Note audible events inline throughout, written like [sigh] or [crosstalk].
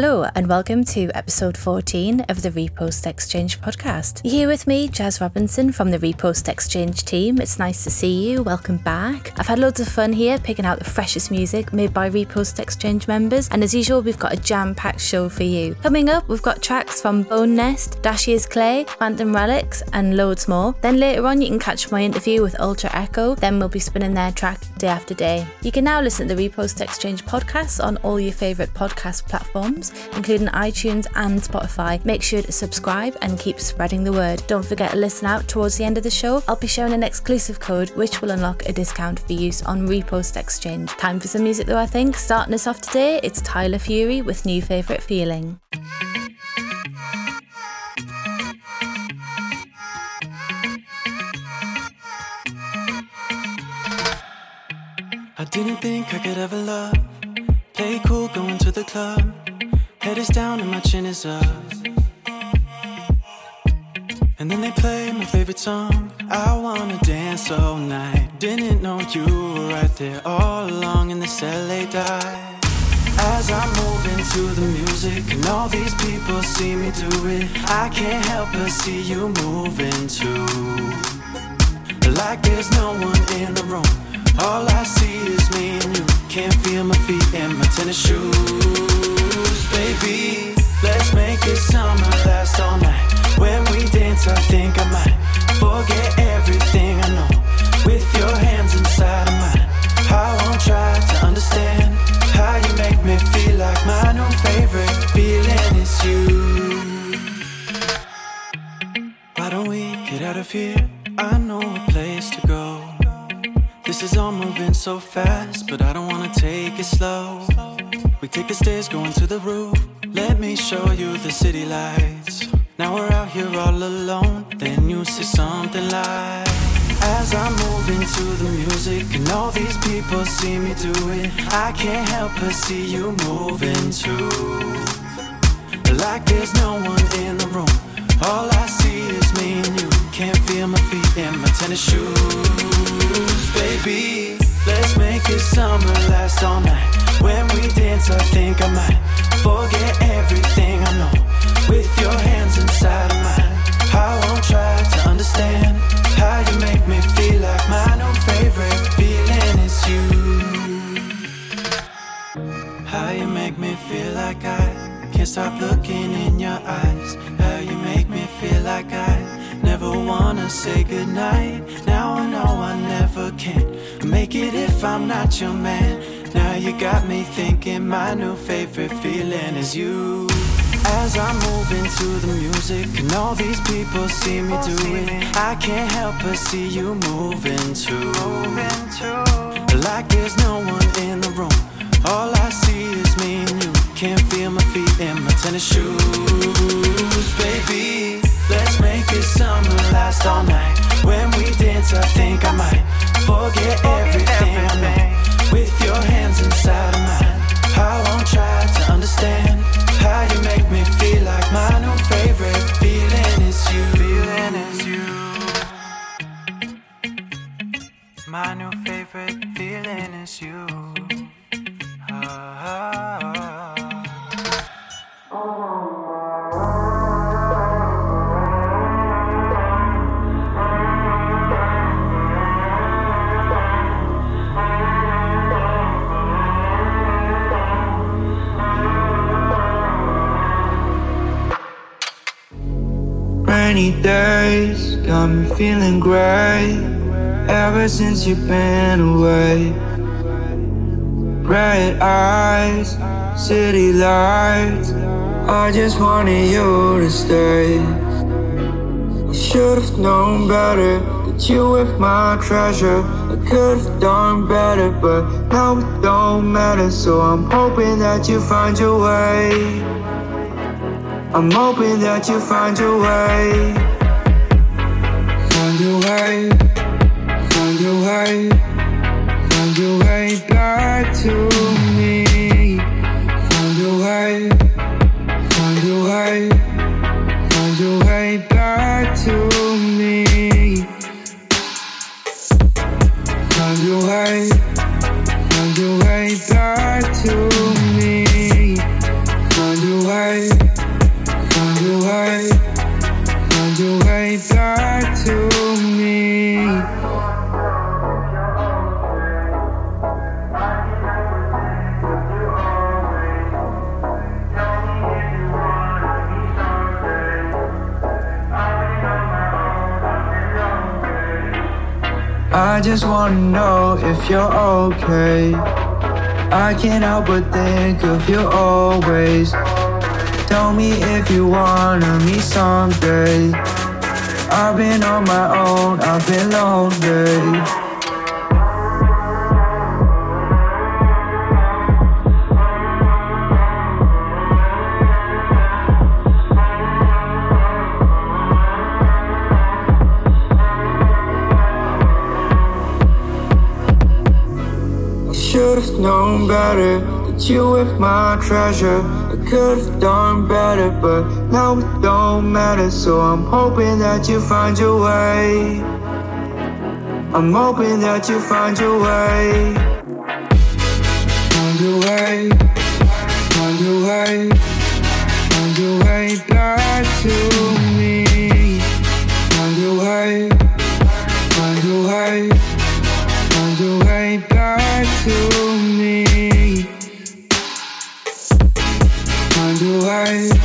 Hello, and welcome to episode 14 of the Repost Exchange podcast. You're here with me, Jaz Robinson from the Repost Exchange team. It's nice to see you. Welcome back. I've had loads of fun here picking out the freshest music made by Repost Exchange members, and as usual, we've got a jam packed show for you. Coming up, we've got tracks from Bone Nest, Dashius Clay, Phantom Relics, and loads more. Then later on, you can catch my interview with Ultra Eko. Then we'll be spinning their track day after day. You can now listen to the Repost Exchange podcast on all your favourite podcast platforms, including iTunes and Spotify. Make sure to subscribe and keep spreading the word. Don't forget to listen out towards the end of the show. I'll be showing an exclusive code which will unlock a discount for use on Repost Exchange. Time for some music though, I think. Starting us off today, it's Tyler Fury with New Favourite Feeling. I didn't think I could ever love. Play cool, going to the club. Head is down and my chin is up. And then they play my favorite song. I wanna dance all night. Didn't know you were right there all along in this LA dive. As I move into the music and all these people see me do it, I can't help but see you moving too. Like there's no one in the room. All I see is me and you. Can't feel my feet in my tennis shoes, baby. Let's make this summer last all night. When we dance, I think I might forget everything I know. With your hands inside of mine, I won't try to understand how you make me feel like my new favorite feeling is you. Why don't we get out of here? I know a place to go. This is all moving so fast, slow. We take the stairs going to the roof. Let me show you the city lights. Now we're out here all alone. Then you see something like. As I move into the music and all these people see me do it, I can't help but see you moving too. Like there's no one in the room. All I see is me and you. Can't feel my feet in my tennis shoes, baby. Let's make this summer last all night. When we dance, I think I might forget everything I know. With your hands inside of mine, I won't try to understand how you make me feel like my new favorite feeling is you. How you make me feel like I can't stop looking in your eyes. How you make me feel like I never wanna say goodnight. Now I know I never can make it if I'm not your man. Now you got me thinking my new favorite feeling is you. As I move into the music and all these people see me do it, I can't help but see you moving too. Like there's no one in the room. All I see is me and you. Can't feel my feet in my tennis shoes, baby. Let's make this summer last all night. When we dance, I think I might forget everything I know. My new favorite feeling is you. Rainy days got me feeling great ever since you've been away. Red eyes, city lights. I just wanted you to stay. I should've known better that you were my treasure. I could've done better, but now it don't matter. So I'm hoping that you find your way. I'm hoping that you find your way. Find your way. Find your way. Find your way back to me. Find your way. Find your way. Find your way back to me. I just wanna know if you're okay. I can't help but think of you always. Tell me if you wanna meet someday. I've been on my own, I've been lonely. Known better that you were my treasure. I could've done better, but now it don't matter. So I'm hoping that you find your way. I'm hoping that you find your way. Find your way. Find your way. Find your way back to me. Find your way. Find your way. Way back to me. Find your way.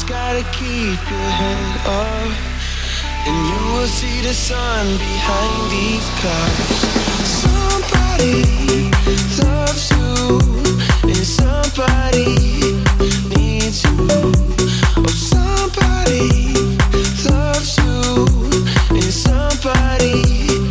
Just gotta keep your head up. And you will see the sun behind these clouds. Somebody loves you, and somebody needs you. Oh, somebody loves you, and somebody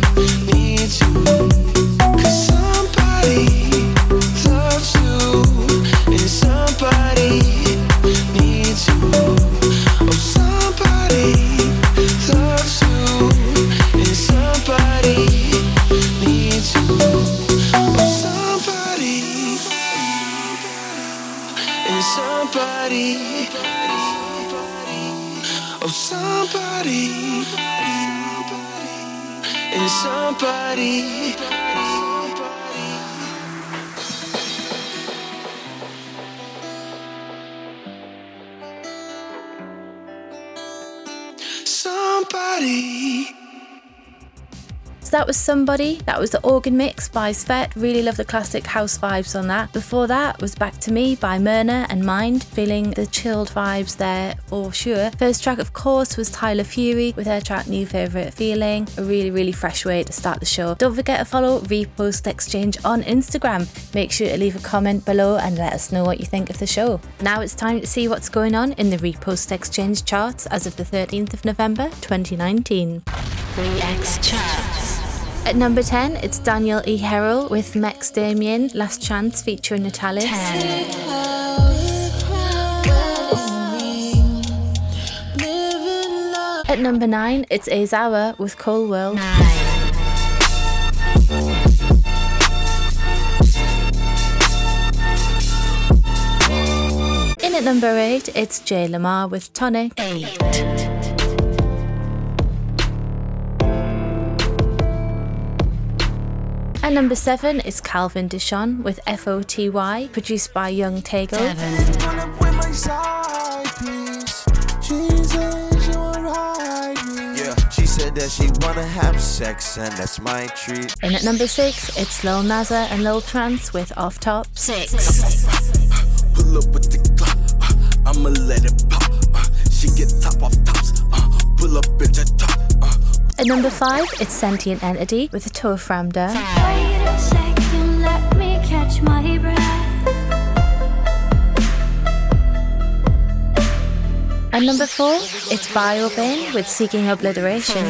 that was Somebody. That was the organ mix by Svet. Really love the classic house vibes on that. Before that was Back to Me by Myrna and Mind. Feeling the chilled vibes there for sure. First track, of course, was Tyler Fury with her track New Favorite Feeling. A really, really fresh way to start the show. Don't forget to follow Repost Exchange on Instagram. Make sure to leave a comment below and let us know what you think of the show. Now it's time to see what's going on in the Repost Exchange charts as of the 13th of November 2019. Re-Ex Charts. At number 10, it's Daniel E. Harrell with Mex Damien, Last Chance featuring Natalis. 10. At number 9, it's Azawa with Cold World. 9. In at number 8, it's Jay Lamar with Tonic. 8. At number 7 is Calvin Dishon with FOTY, produced by Young Tego. 7. with my side piece. Jesus, you ride me. Yeah, she said that she wanna have sex, and that's my treat. In at number 6, it's Lil Naza and Lil Trance with Off Top. 6. Pull up with the clock, uh, I'ma let it pop. Uh, she get top off tops, uh, pull up in the top. At number 5, it's Sentient Entity with Toe Framda. Wait a second, let me catch my breath. At number 4, it's Biobane with Seeking Obliteration.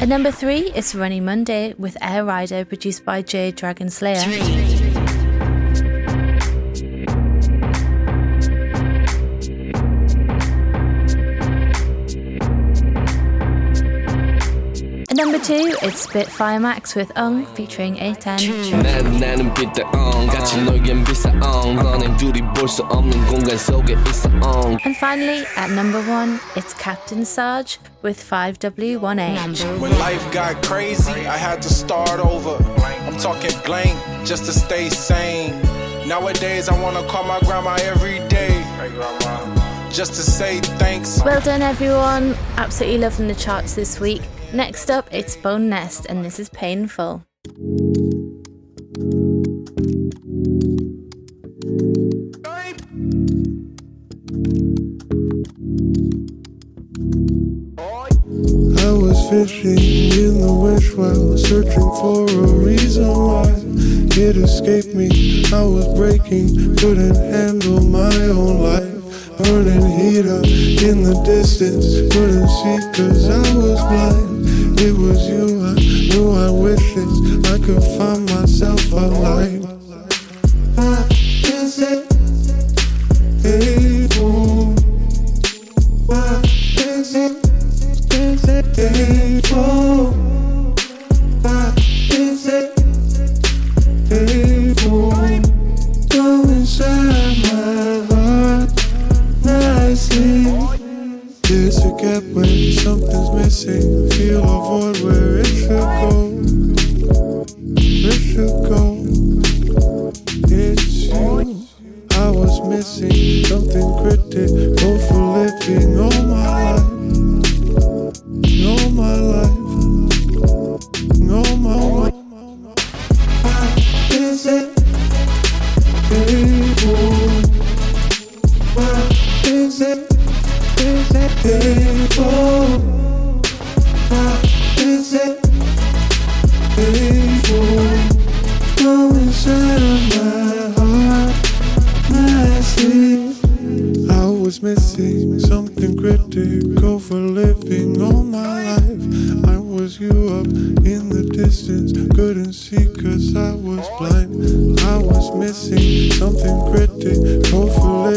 At number 3, it's Running Monday with Air Rider produced by J Dragon Slayer. At number 2, it's Spitfire Max with Ung featuring A10. 나는 나는 빛대 on 같이 놀긴 비싸 on 너네 둘이 볼 수 없는 공간 속에 있어 on And finally, at number 1, it's Captain Sarge with 5W1H. Number when life got crazy, I had to start over. I'm talking blank just to stay sane. Nowadays, I wanna call my grandma every day. Just to say thanks. Well done, everyone. Absolutely loving the charts this week. Next up, it's Bone Nest, and this is Painful. I was fishing in the wish well, searching for a reason why it escaped me. I was breaking, couldn't handle my own life. Burning heat up in the distance, couldn't see cause I was blind. It was you, I knew I wishes I could find myself alive.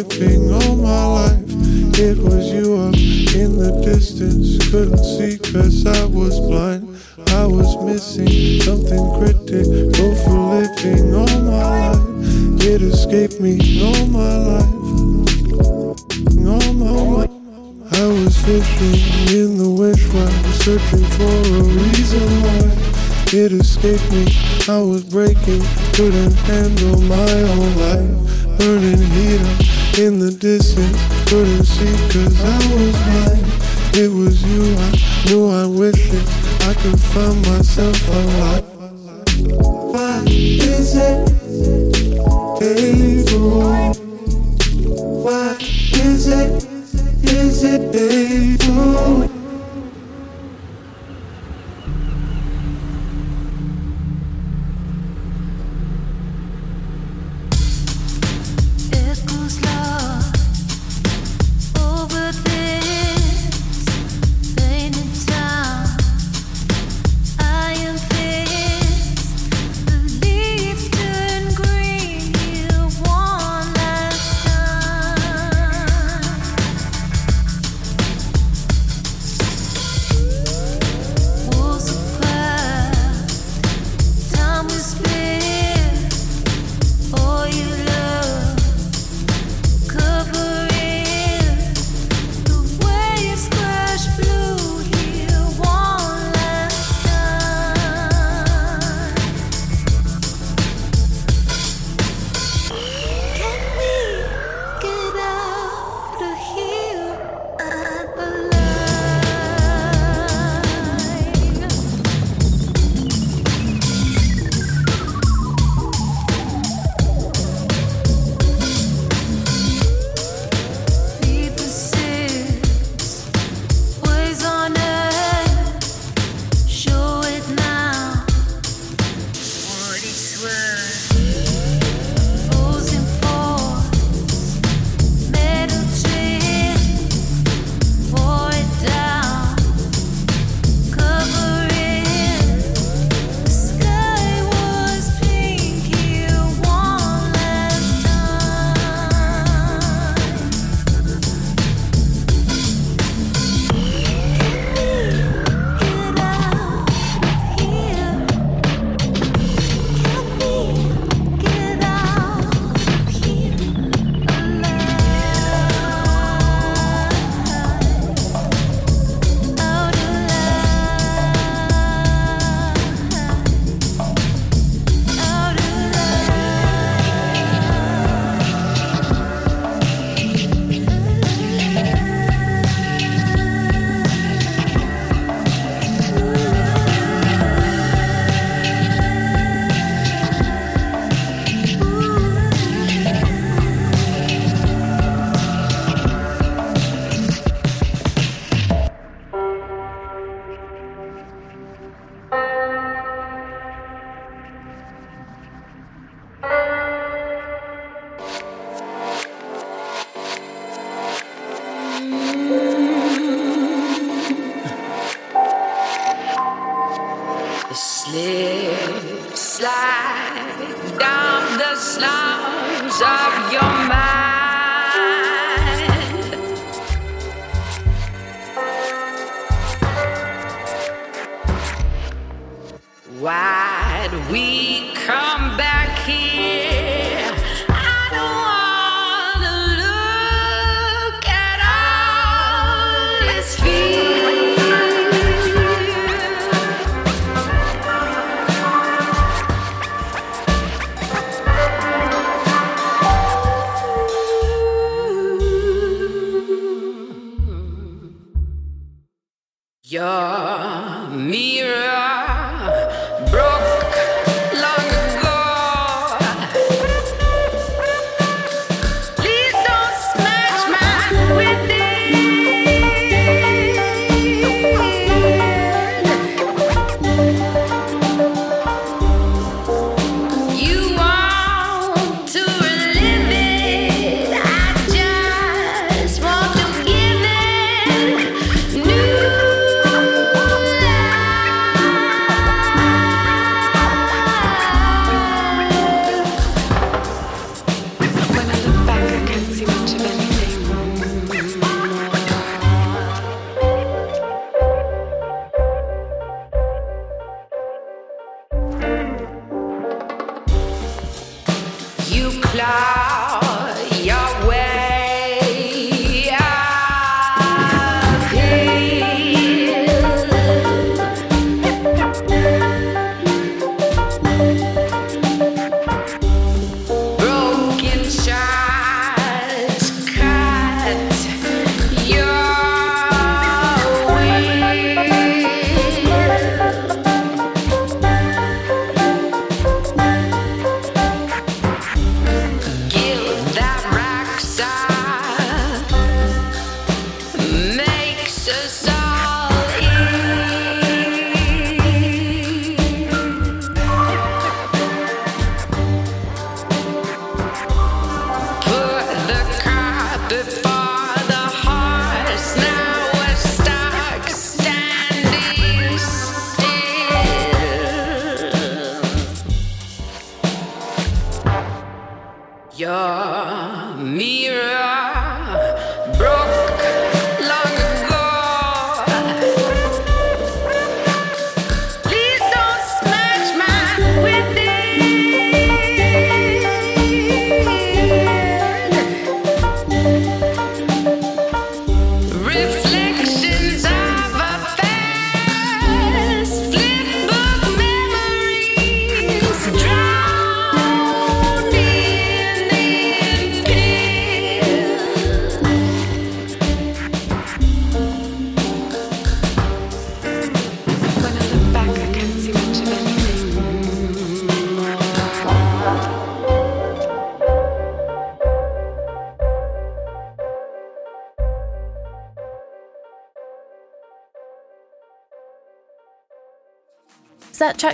looking all my life. It was you up in the distance, couldn't see cause I was blind. I was missing something critical for living all my life. It escaped me all my life. All my life. I was fishing in the wish while searching for a reason why. It escaped me, I was breaking, couldn't handle my own life. Burning heat up, in the distance, couldn't see cause I was blind. It was you, I knew I wished it. I could find myself alive. Why is it painful? Why is it, is it painful?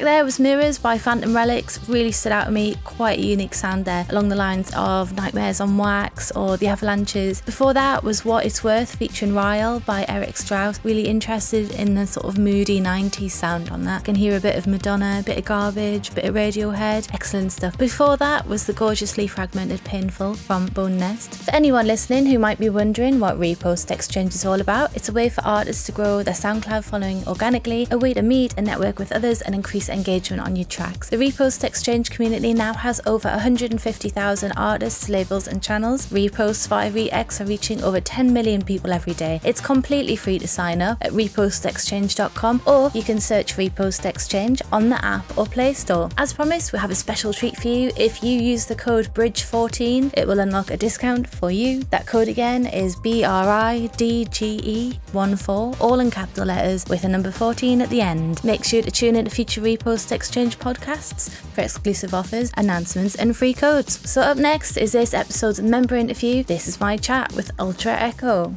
There was Mirrors by Phantom Relics. Really stood out to me. Quite a unique sound there, along the lines of Nightmares on Wax or The Avalanches. Before that was What It's Worth featuring Ryal by Erik Strauss. Really interested in the sort of moody 90s sound on that. Can hear a bit of Madonna, a bit of Garbage, a bit of Radiohead. Excellent stuff. Before that was the gorgeously fragmented Painful from Bone Nest. For anyone listening who might be wondering what Repost Exchange is all about, it's a way for artists to grow their SoundCloud following organically, a way to meet and network with others and increase engagement on your tracks. The Repost Exchange community now has over 150,000 artists, labels, and channels. Reposts via ReX are reaching over 10 million people every day. It's completely free to sign up at repostexchange.com or you can search Repost Exchange on the app or Play Store. As promised, we have a special treat for you. If you use the code BRIDGE14, it will unlock a discount for you. That code again is B R I D G E 14, all in capital letters with a number 14 at the end. Make sure to tune in to future Repost Exchange podcasts for exclusive offers, announcements, and free codes. So, up next is this episode's member interview. This is my chat with Ultra Eko.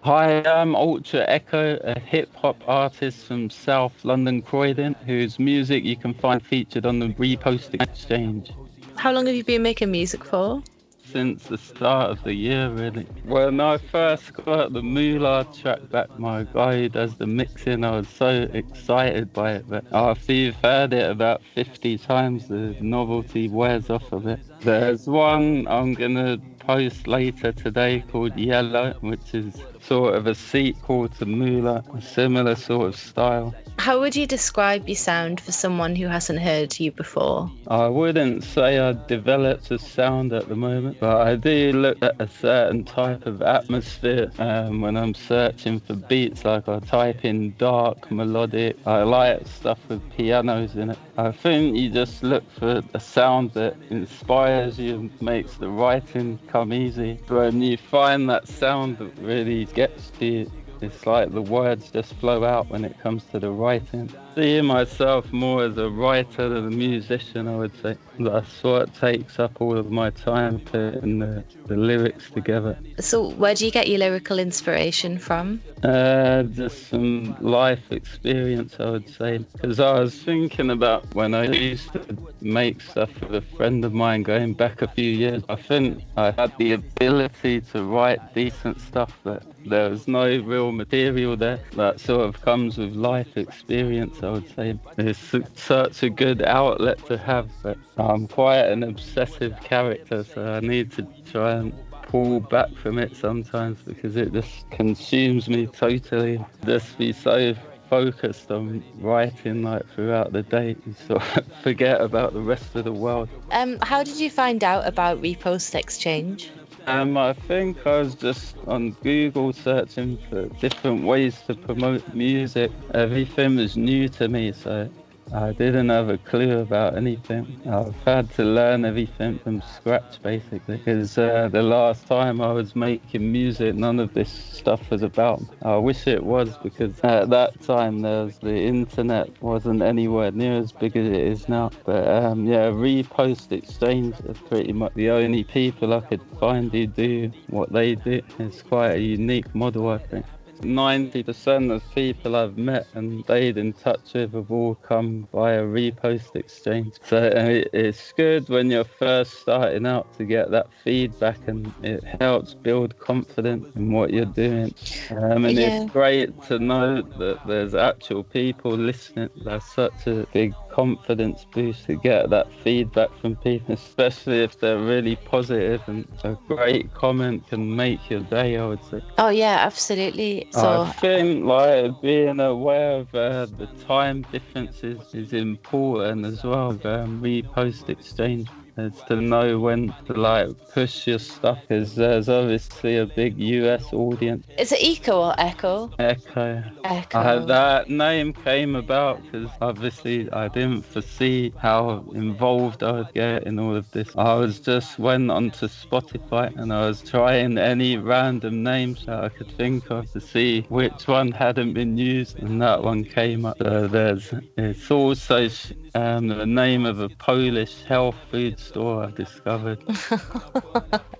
Hi, I'm Ultra Eko, a hip hop artist from South London, Croydon, whose music you can find featured on the Repost Exchange How long have you been making music for? Since the start of the year, really. When I first got the Moolah track back, my guy who does the mixing, I was so excited by it. But after you've heard it about 50 times, the novelty wears off of it. There's one I'm gonna post later today called Yellow, which is sort of a sequel to Moolah, a similar sort of style. How would you describe your sound for someone who hasn't heard you before? I wouldn't say I developed a sound at the moment, but I do look at a certain type of atmosphere um, when I'm searching for beats. Like I type in dark, melodic. I like stuff with pianos in it. I think you just look for a sound that inspires you and makes the writing come easy. When you find that sound that really gets to you, it's like the words just flow out when it comes to the writing. See myself more as a writer than a musician, I would say. That's what takes up all of my time putting the, the lyrics together. So, where do you get your lyrical inspiration from? Uh, just some life experience, I would say. Because I was thinking about when I used to make stuff with a friend of mine going back a few years. I think I had the ability to write decent stuff, but there was no real material there. That sort of comes with life experience, I would say. It's such a good outlet to have, but I'm quite an obsessive character, so I need to try and pull back from it sometimes because it just consumes me totally. Just be so focused on writing like throughout the day, you sort of [laughs] forget about the rest of the world. Um, how did you find out about Repost Exchange? Um, I think I was just on Google searching for different ways to promote music. Everything was new to me, so I didn't have a clue about anything. I've had to learn everything from scratch, basically, because uh, the last time I was making music, none of this stuff was about. I wish it was, because at that time there was the internet wasn't anywhere near as big as it is now. But um, yeah, Repost Exchange are pretty much the only people I could find who do what they do. It's quite a unique model, I think. 90% of people I've met and stayed in touch with have all come via repost exchange. So uh, it's good when you're first starting out to get that feedback and it helps build confidence in what you're doing. Um, and Yeah. it's great to know that there's actual people listening. That's such a big confidence boost to get that feedback from people, [laughs] especially if they're really positive and a great comment can make your day, I would say. Oh yeah, absolutely. So I think like being aware of uh, the time differences is important as well. Um, repost exchange is to know when to like push your stuff because there's obviously a big US audience. is it Eco or Echo? Echo. Echo. I, that name came about because obviously I didn't foresee how involved I would get in all of this. I was just went onto Spotify and I was trying any random names that I could think of to see which one hadn't been used, and that one came up. So there's it's also um, the name of a Polish health food store I've discovered. [laughs]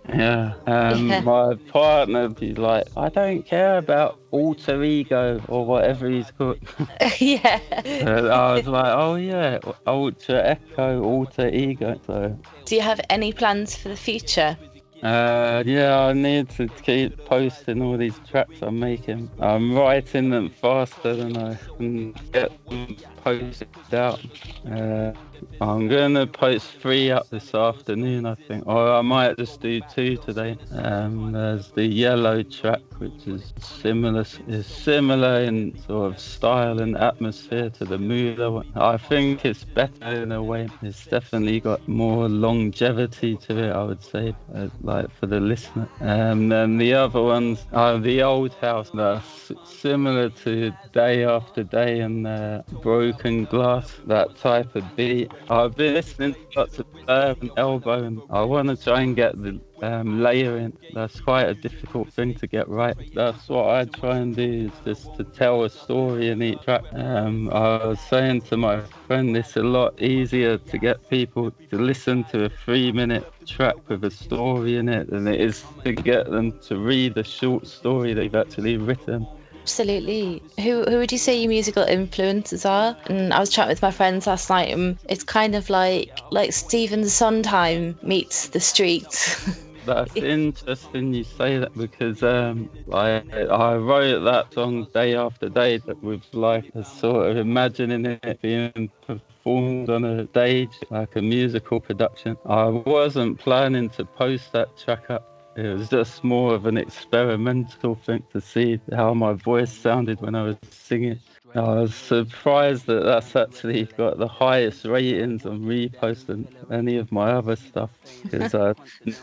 Yeah. Um, Yeah. My partner be like, I don't care about alter ego or whatever he's called. [laughs] [laughs] yeah. And I was like, oh yeah, ultra echo, alter ego. So, Do you have any plans for the future? uh, yeah, I need to keep posting all these tracks I'm making. I'm writing them faster than I can get them posted out. Uh, I'm gonna post three up this afternoon, I think, or I might just do two today. Um, there's the yellow track, which is similar, is similar in sort of style and atmosphere to the Moolah one. I think it's better in a way. It's definitely got more longevity to it, I would say, uh, like for the listener. And then the other ones are the old house, that's similar to Day After Day and uh, Broken Glass, that type of beat. I've been listening to lots of Verve and Elbow, and I want to try and get the um, layering. That's quite a difficult thing to get right. That's what I try and do is just to tell a story in each track. Um, I was saying to my friend, it's a lot easier to get people to listen to a three-minute track with a story in it than it is to get them to read a short story they've actually written. Absolutely. Who who would you say your musical influences are? And I was chatting with my friends last night, and it's kind of like like Stephen Sondheim meets the streets. [laughs] That's interesting you say that because um, I I wrote that song day after day that with like a sort of imagining it being performed on a stage like a musical production. I wasn't planning to post that track up. It was just more of an experimental thing to see how my voice sounded when I was singing. I was surprised that that's actually got the highest ratings on repost than any of my other stuff because I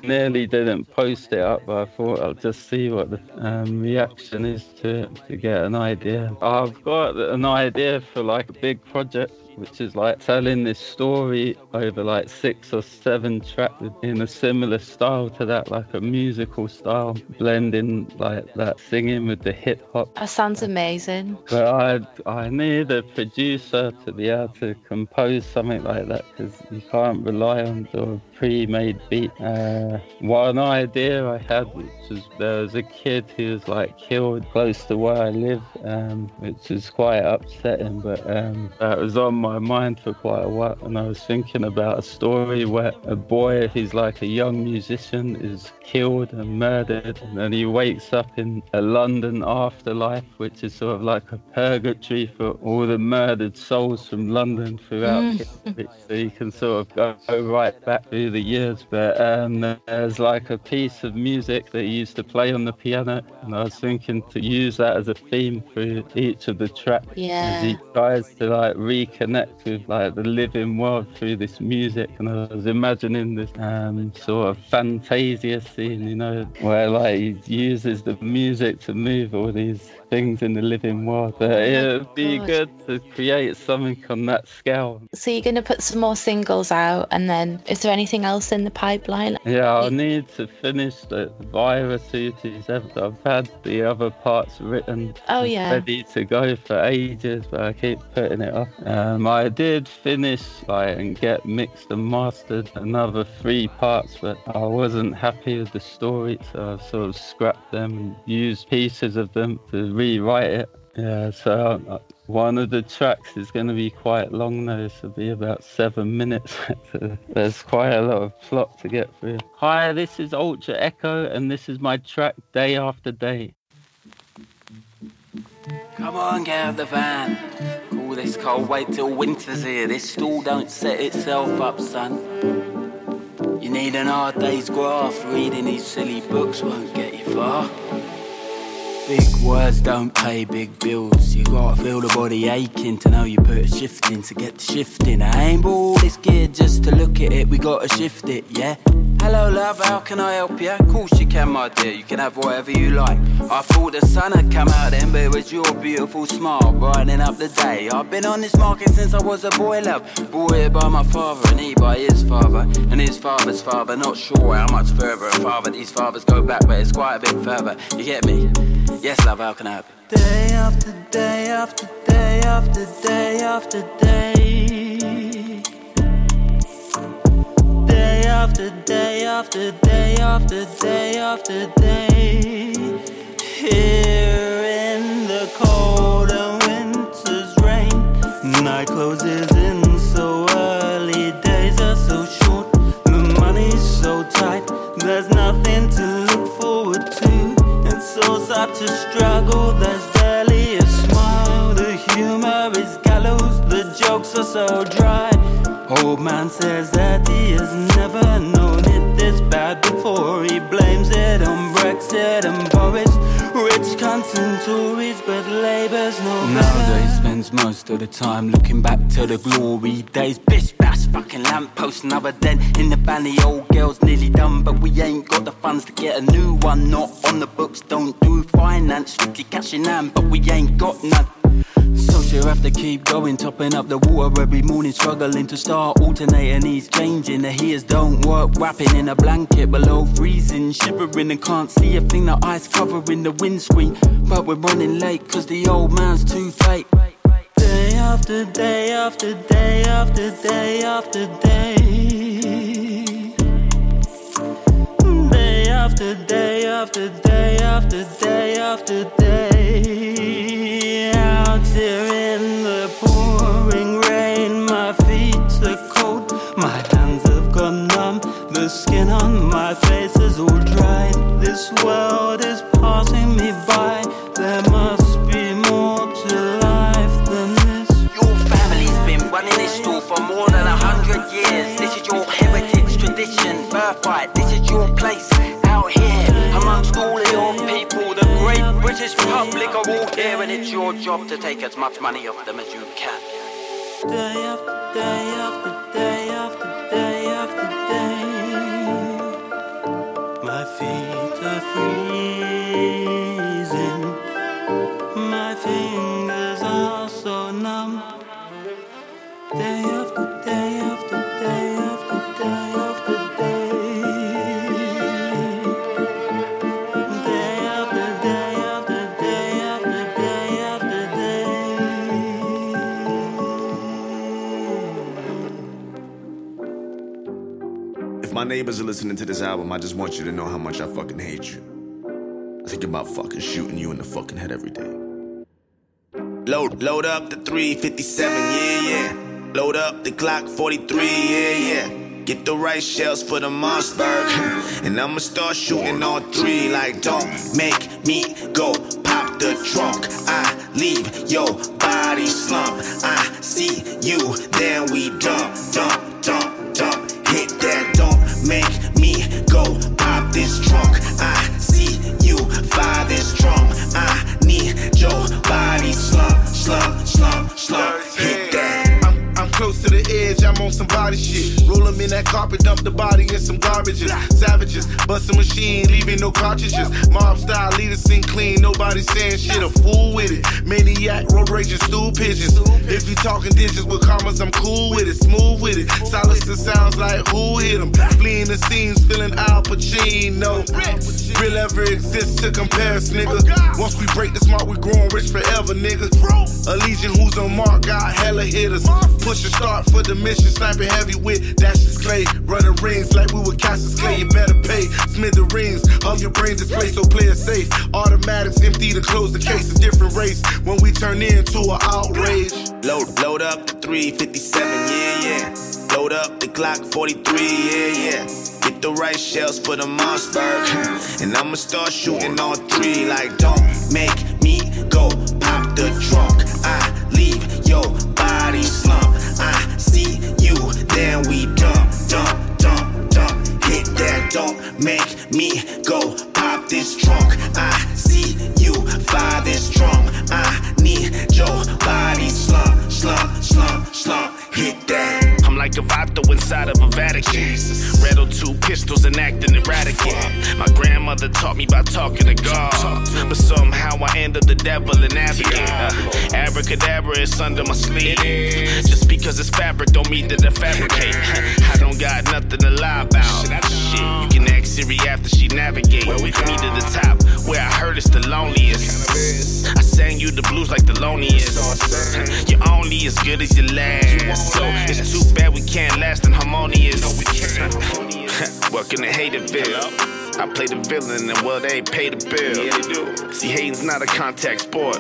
nearly didn't post it up, but I thought I'll just see what the um, reaction is to it to get an idea. I've got an idea for like a big project which is like telling this story over like six or seven tracks in a similar style to that, like a musical style, blending like that singing with the hip hop. that sounds amazing. But I I need a producer to be able to compose something like that because you can't rely on of pre-made beat. Uh, one idea I had, which was there was a kid who was like killed close to where I live, um, which is quite upsetting. But um, that was on my mind for quite a while, and I was thinking about a story where a boy who's like a young musician is killed and murdered, and then he wakes up in a London afterlife, which is sort of like a purgatory for all the murdered souls from London throughout Mm. history. So you can sort of go, go right back through the years. But um, there's like a piece of music that he used to play on the piano, and I was thinking to use that as a theme through each of the tracks. As Yeah. he tries to like reconnect with like the living world through this music, and I was imagining this um, sort of fantasia scene, you know, where like he uses the music to move all these things in the living world. But it'd be God. good to create something on that scale. So you're gonna put some more singles out, and then is there anything else in the pipeline? Yeah, I'll need to finish the virus 227. I've had the other parts written Oh, yeah. ready to go for ages, but I keep putting it off. Um, I did finish like, and get mixed and mastered another three parts, but I wasn't happy with the story, so I've sort of scrapped them and used pieces of them to rewrite it. Yeah, so uh, one of the tracks is going to be quite long though. This will be about seven minutes. [laughs] There's quite a lot of plot to get through. Hi, this is Ultra Eko, and this is my track Day After Day. Come on, get out the van. Call this cold. Wait till winter's here. This stool don't set itself up, son. You need an hard day's graft. Reading these silly books won't get you far. Big words don't pay big bills. You gotta feel the body aching to know you put a shift in to get the shift in. I ain't bought this gear just to look at it. We gotta shift it, yeah. Hello, love. How can I help you? Of course you can, my dear. You can have whatever you like. I thought the sun had come out then, but it was your beautiful smile brightening up the day. I've been on this market since I was a boy, love. Bought by my father and he by his father and his father's father. Not sure how much further a father these fathers go back, but it's quite a bit further. You get me? Yes, love. How can I help you? Day after day after day after day after day. Day after day after day after day after day. Here in the cold and winter's rain. Night closes struggle, there's barely a smile. The humor is gallows, the jokes are so dry. Old man says that he has never known it this bad before. He blames it on Brexit and Boris. Rich cunts Tories, but Labour's no Nowadays spends most of the time looking back to the glory days. Bish bash, fucking lamppost, another den in the valley. Old girl's nearly done, but we ain't got the funds to get a new one. Not on the books, don't do finance, strictly cash in hand, but we ain't got none. So she'll have to keep going, topping up the water every morning, struggling to start alternating. He's changing, the heaters don't work, wrapping in a blanket below freezing, shivering and can't see a thing. The ice covering the windscreen, but we're running late cause the old man's too fake. Day after day after day after day after day. Day after day after day after day after day. Out in the pouring rain, my feet are cold, my hands have gone numb, the skin on my face is all. This world is passing me by. There must be more to life than this. Your family's been running this store for more than a hundred years. This is your heritage, tradition, birthright. This is your place great British public here, and it's your job to take as much money off them as you can. Day after day after day after day after day. My feet are freezing. My neighbors are listening to this album, I just want you to know how much I fucking hate you. I think about fucking shooting you in the fucking head every day. Load, load up the 357, yeah, yeah. Load up the Glock 43, yeah, yeah. Get the right shells for the Mossberg. [laughs] And I'ma start shooting all three. Like, don't make me go pop the trunk. I leave your body slump. I see you, then we dump, dump, dump, dump. Hit that, don't make me go pop this trunk. I see you, fire this drum. I need your body slump, slump, slump, slump. Hit that. Close to the edge, I'm on some body shit. Roll 'em in that carpet, dump the body in some garbages. Savages, bust a machine, leaving no cartridges. Mob style, lead the scene clean, nobody saying shit, a fool with it. Maniac, road raging, stool pigeons. If you talking digits with commas, I'm cool with it, smooth with it. Silence the sounds like who hit 'em. Fleeing the scenes, feeling Al Pacino. Real ever exists to compare us, nigga. Once we break the mark, we growing rich forever, nigga. A legion who's on mark, got hella hitters. Push a start for the mission, sniping heavy with Dashius Clay. Running rings like we were Cassius Clay, you better pay. Smith the rings, all your brains display, so play it safe. Automatics empty to close the case, a different race. When we turn into an outrage. Load, load up the 357, yeah, yeah. Load up the Glock 43, yeah, yeah. Get the right shells for the Mossberg. And I'ma start shooting all three. Like, don't make me go pop the trunk. I leave your then we dump, dump, dump, dump. Hit that, don't make me go pop this trunk. I see you fire this drum. I need your body slump, slump, slump, slump. Hit that. Like a vato inside of a Vatican. Rattle two pistols and acting erratic. My grandmother taught me by talking to God. But somehow I end up the devil and advocate. Abracadabra is under my sleeve. Just because it's fabric don't mean that I fabricate. I don't got nothing to lie about. Shit, you can ask Siri after she navigate. Me to the top, where I heard it's the loneliest. I sang you the blues like the loneliest. You're only as good as your last. So it's too bad we can't last in harmonious. No, we can't. Welcome to Haterville. I play the villain and well, they pay the bill. See, hating's not a contact sport.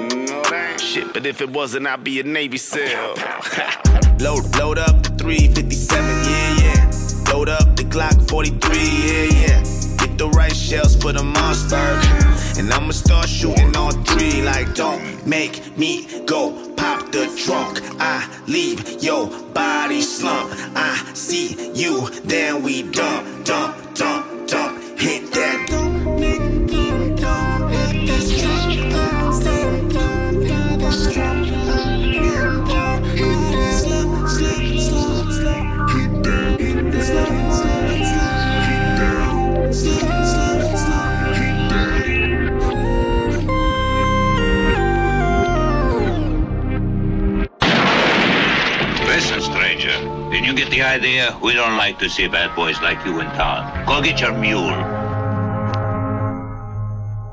Shit, but if it wasn't, I'd be a Navy SEAL. [laughs] [laughs] Load, load up the 357, yeah, yeah. Load up the Glock 43, yeah, yeah. Get the right shells for the Mossberg. And I'ma start shooting all three. Like, don't make me go pop the trunk. I leave your body slump. I see you, then we dump, dump, dump, dump. Hit that. Get the idea? We don't like to see bad boys like you in town. Go get your mule.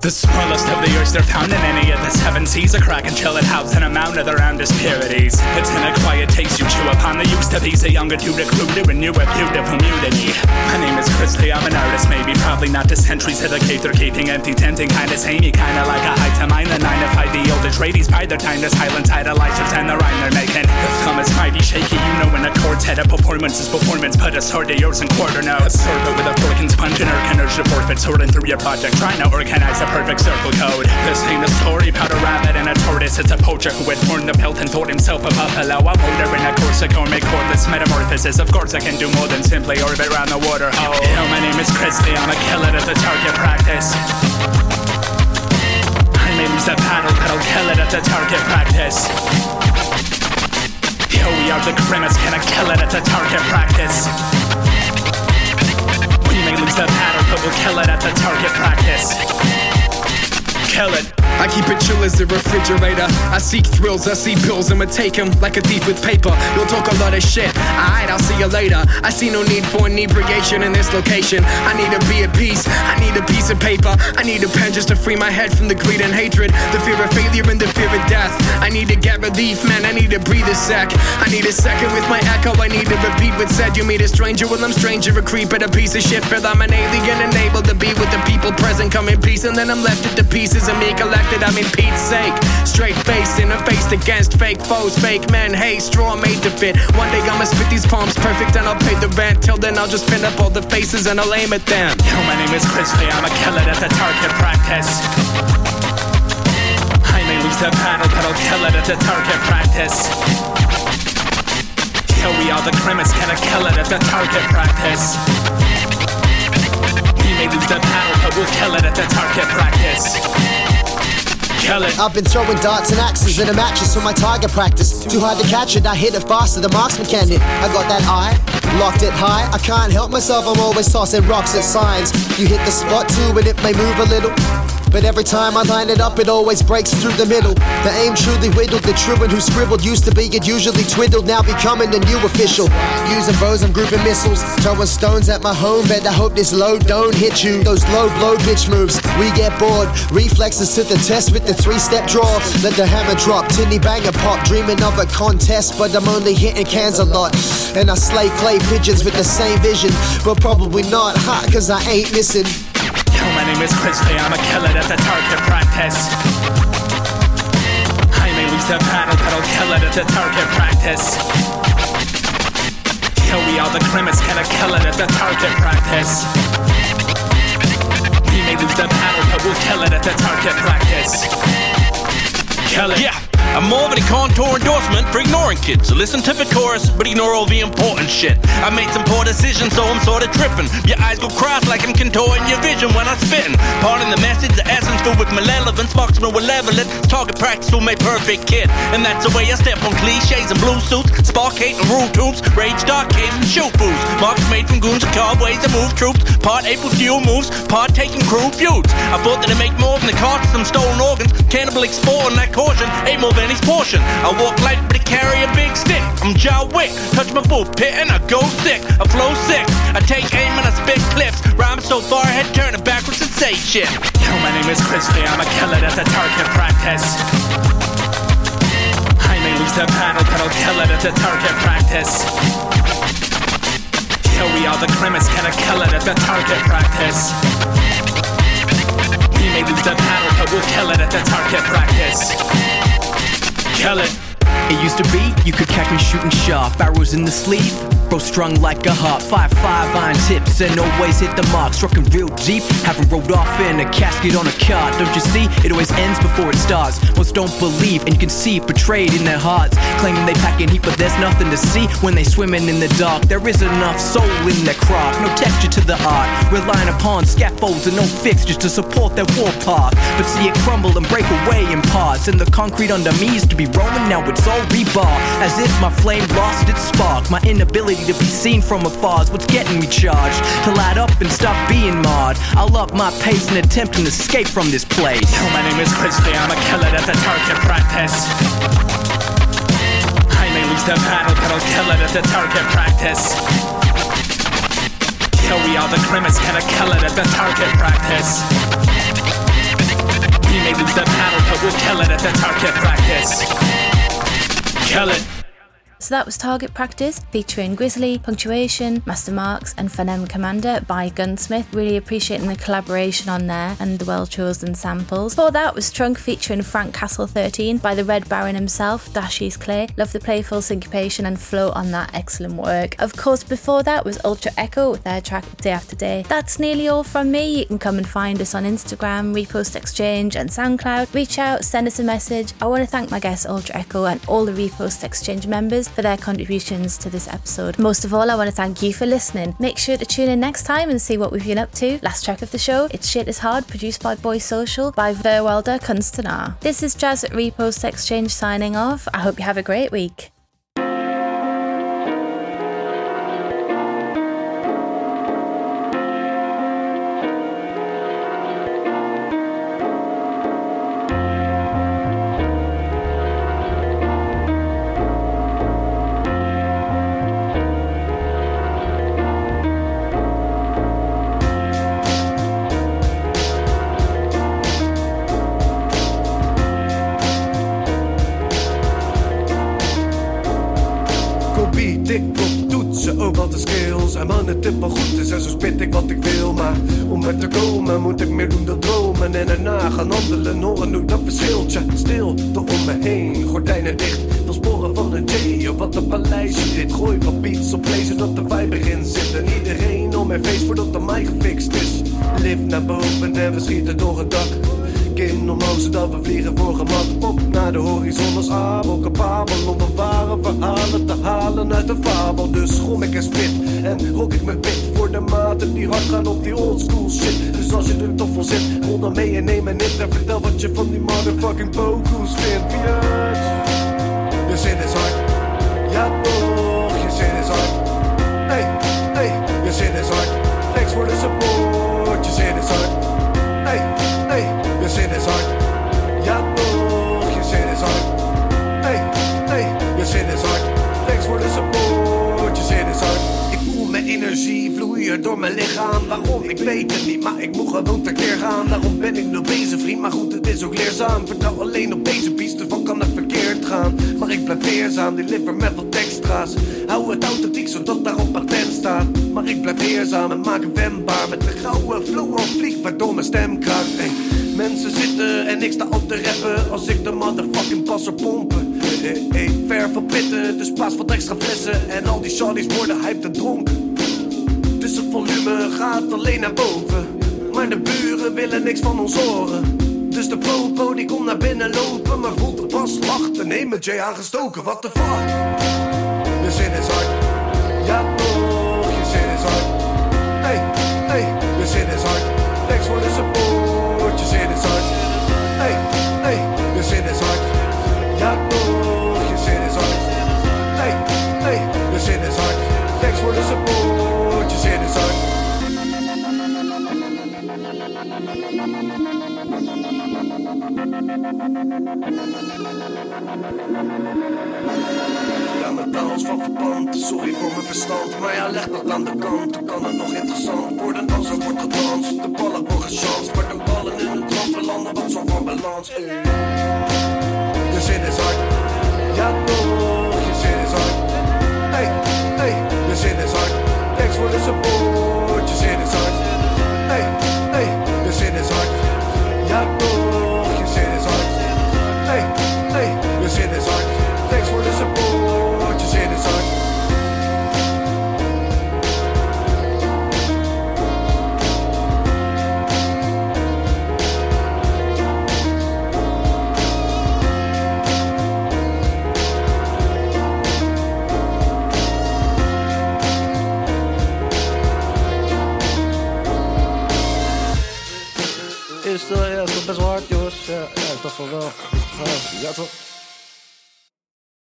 The smallest of the oyster found in any of the seven seas, a crack and chill it housed in a mound of the roundest purities. It's in a quiet taste you chew upon the used to be a younger dude recruited when you were beautiful mutiny. My name is Chrisley, I'm an artist, maybe probably not the centuries to the cater keeping empty tenting kinda samey, kinda like a high to mine, the nine to five the oldest tradies by their time the silent idolizers and the rhyme they're making. The thumb is mighty shaky, you know when a head a performance is performance, put a sword to yours in quarter notes. Absorb it with a fork and sponge and urge to forfeit, sorting through your project, trying to organize a perfect circle code. This ain't a story about a rabbit and a tortoise. It's a poacher who had torn the pelt and thought himself a buffalo. A motor in a Corsica or make cordless metamorphosis. Of course, I can do more than simply orbit around the water hole. Yo, my name is Christy. I'm a killer at the target practice. I may lose the paddle, but I'll kill it at the target practice. Yo, we are the grimace, can I kill it at the target practice? We may lose the paddle, but we'll kill it at the target practice. Kill it. I keep it chill as a refrigerator. I seek thrills, I see bills, I'ma take 'em like a thief with paper. You'll talk a lot of shit. Alright, I'll see you later. I see no need for inebriation in this location. I need to be at peace. I need a piece of paper. I need a pen just to free my head from the greed and hatred, the fear of failure and the fear of death. I need to get relief, man. I need to breathe a sec. I need a second with my echo. I need to repeat what said. You meet a stranger, well, I'm stranger, a creep, and a piece of shit. Feel I'm an alien and able to be with the people present. Come in peace, and then I'm left at the pieces of me collected. I mean, Pete's sake. Straight faced and I'm faced against fake foes, fake men. Hey, straw made to fit. One day I'ma spit these palms perfect and I'll pay the rent. Till then, I'll just pin up all the faces and I'll aim at them. Yo, my name is Chrisley. I'm a killer at the target practice. I may lose the battle, but I'll kill it at the target practice. Yo, we are the grimace, gonna kill it at the target practice? We may lose the battle, but we'll kill it at the target practice. I've been throwing darts and axes in a mattress for my target practice. Too hard to catch it, I hit it faster than marksman can it. I got that eye, locked it high. I can't help myself, I'm always tossing rocks at signs. You hit the spot too, and it may move a little. But every time I line it up, it always breaks through the middle. The aim truly whittled, the truant who scribbled used to be, it usually twiddled, now becoming the new official. Using bows, I'm grouping missiles, throwing stones at my home bed. I hope this load don't hit you. Those low blow bitch moves, we get bored. Reflexes to the test with the three step draw. Let the hammer drop, tinny banger pop. Dreaming of a contest, but I'm only hitting cans a lot. And I slay clay pigeons with the same vision, but probably not, ha, cause I ain't missing. My name is Chrisley, I'm a killer at the target practice. I may lose the battle, but I'll kill it at the target practice. Yo, we are the grimace, I kill it at the target practice? We may lose the battle, but we'll kill it at the target practice. Kill it. Yeah. I'm more of a contour endorsement for ignoring kids. So listen to the chorus, but ignore all the important shit. I made some poor decisions, so I'm sorta tripping. Your eyes go cross like I'm contorting your vision when I'm spitting. Pardon the message, the essence filled with malevolence. Marksman will level it. Target practice will make perfect kid. And that's the way I step on cliches and blue suits. Spark hate and rule tubes. Rage dark caves and shoot fools. Marks made from goons and cowboys that move troops. Part April fuel moves, part taking crew feuds. I thought that I make more than the cost of some stolen organs. Cannibal exporting that caution, ain't more than his portion. I walk light, but I carry a big stick. I'm John Wick, touch my full pit and I go sick. I flow sick, I take aim and I spit clips. Rhyme so far ahead, turn it backwards and say shit. Yo, my name is Christy, I'm a killer that's a target practice. I may lose the battle, but I'll kill it at the target practice. Yo, we are the grimace, can I kill it at the target practice? We may lose the battle, but we'll kill it at the target practice. Kill it. It used to be you could catch me shooting sharp, arrows in the sleeve, bro strung like a harp. Five five iron tips and always hit the mark. Struck real deep, haven't rolled off in a casket on a cart. Don't you see? It always ends before it starts. Most don't believe, and you can see betrayed in their hearts. Claiming they pack in heat, but there's nothing to see when they swimming in the dark. There is enough soul in their crock, no texture to the art. Relying upon scaffolds and no fixtures to support their warpath. But see it crumble and break away in parts. And the concrete under me used to be Roman, now it's all rebar. As if my flame lost its spark. My inability to be seen from afar is what's getting me charged. To light up and stop being marred. I'll up my pace and attempt an escape from this place. My name is Christy, I'm a killer at the target practice. I may lose the battle, but I'll kill it at the target practice. Yo, we are the grimace, can I kill it at the target practice? We may lose the battle, but we'll kill it at the target practice. Kill it. So that was Target Practice featuring Grizzly, Punktuation, Masta Marx, and Phoneme Commander by Gunsmith. Really appreciating the collaboration on there and the well chosen samples. Before that was Trunk featuring Frank Kastle 13 by the Red Baron himself, Dashius Clay. Love the playful syncopation and flow on that excellent work. Of course, before that was Ultra Eko with their track Day After Day. That's nearly all from me. You can come and find us on Instagram, Repost Exchange, and SoundCloud. Reach out, send us a message. I want to thank my guest Ultra Eko and all the Repost Exchange members for their contributions to this episode. Most of all, I want to thank you for listening. Make sure to tune in next time and see what we've been up to. Last track of the show, It's Shit is Hard, produced by Boi Social by Verdwaalde Kunstenaar. This is Jaz at Repost Exchange signing off. I hope you have a great week. Gooi wat beats op de vibe erin zit. En iedereen om mijn feest voordat de mij gefixt is. Lift naar boven en we schieten door het dak. Kin omhoog zodat we vliegen voor gemak. Op naar de horizon als abel Capabel. Om de ware verhalen te halen uit de fabel. Dus gom ik en spit en rock ik mijn pit Voor de maten die hard gaan op die oldschool shit. Dus als je er toch voor zit, rol dan mee en neem en nip En vertel wat je van die motherfucking pokoes vindt. Bitch Je zin is energie vloeien door mijn lichaam. Waarom? Ik weet het niet, maar ik moet gewoon tekeer gaan. Daarom ben ik nog bezig, vriend. Maar goed, het is ook leerzaam. Vertrouw alleen op deze piste, van kan het verkeerd gaan. Maar ik blijf weerzaam, deliver met wat extra's. Hou het authentiek, zodat daar op patent staat. Maar ik blijf weerzaam en maak het wendbaar. Met de gouden flow al vlieg, waardoor mijn stem kraakt. Mensen zitten en ik sta op te rappen. Als ik de motherfucking passer pompen. Hey, hey, ver van pitten, dus plaats wat extra flessen. En al die shawties worden hyped en dronken. Volume gaat alleen naar boven. Maar de buren willen niks van ons horen. Dus de popo die komt naar binnen lopen. Maar voelt er pas lacht en neemt met Jay aangestoken. What the fuck? De zin is hard. Ja toch, Ja, mijn dans van verband, sorry voor mijn verstand Maar ja, leg dat aan de kant, kan het nog interessant worden Als er wordt gedanst, de ballen worden gechance Maar de ballen in het trans belanden, wat zo van balans. Ey. Je zit is hard, ja toch, je zit is hard. Hey, hey, je zit is hard. Thanks voor de support, je zit is hard. Hey, hey, je zit is hard. Ja toch, Ja, is toch. best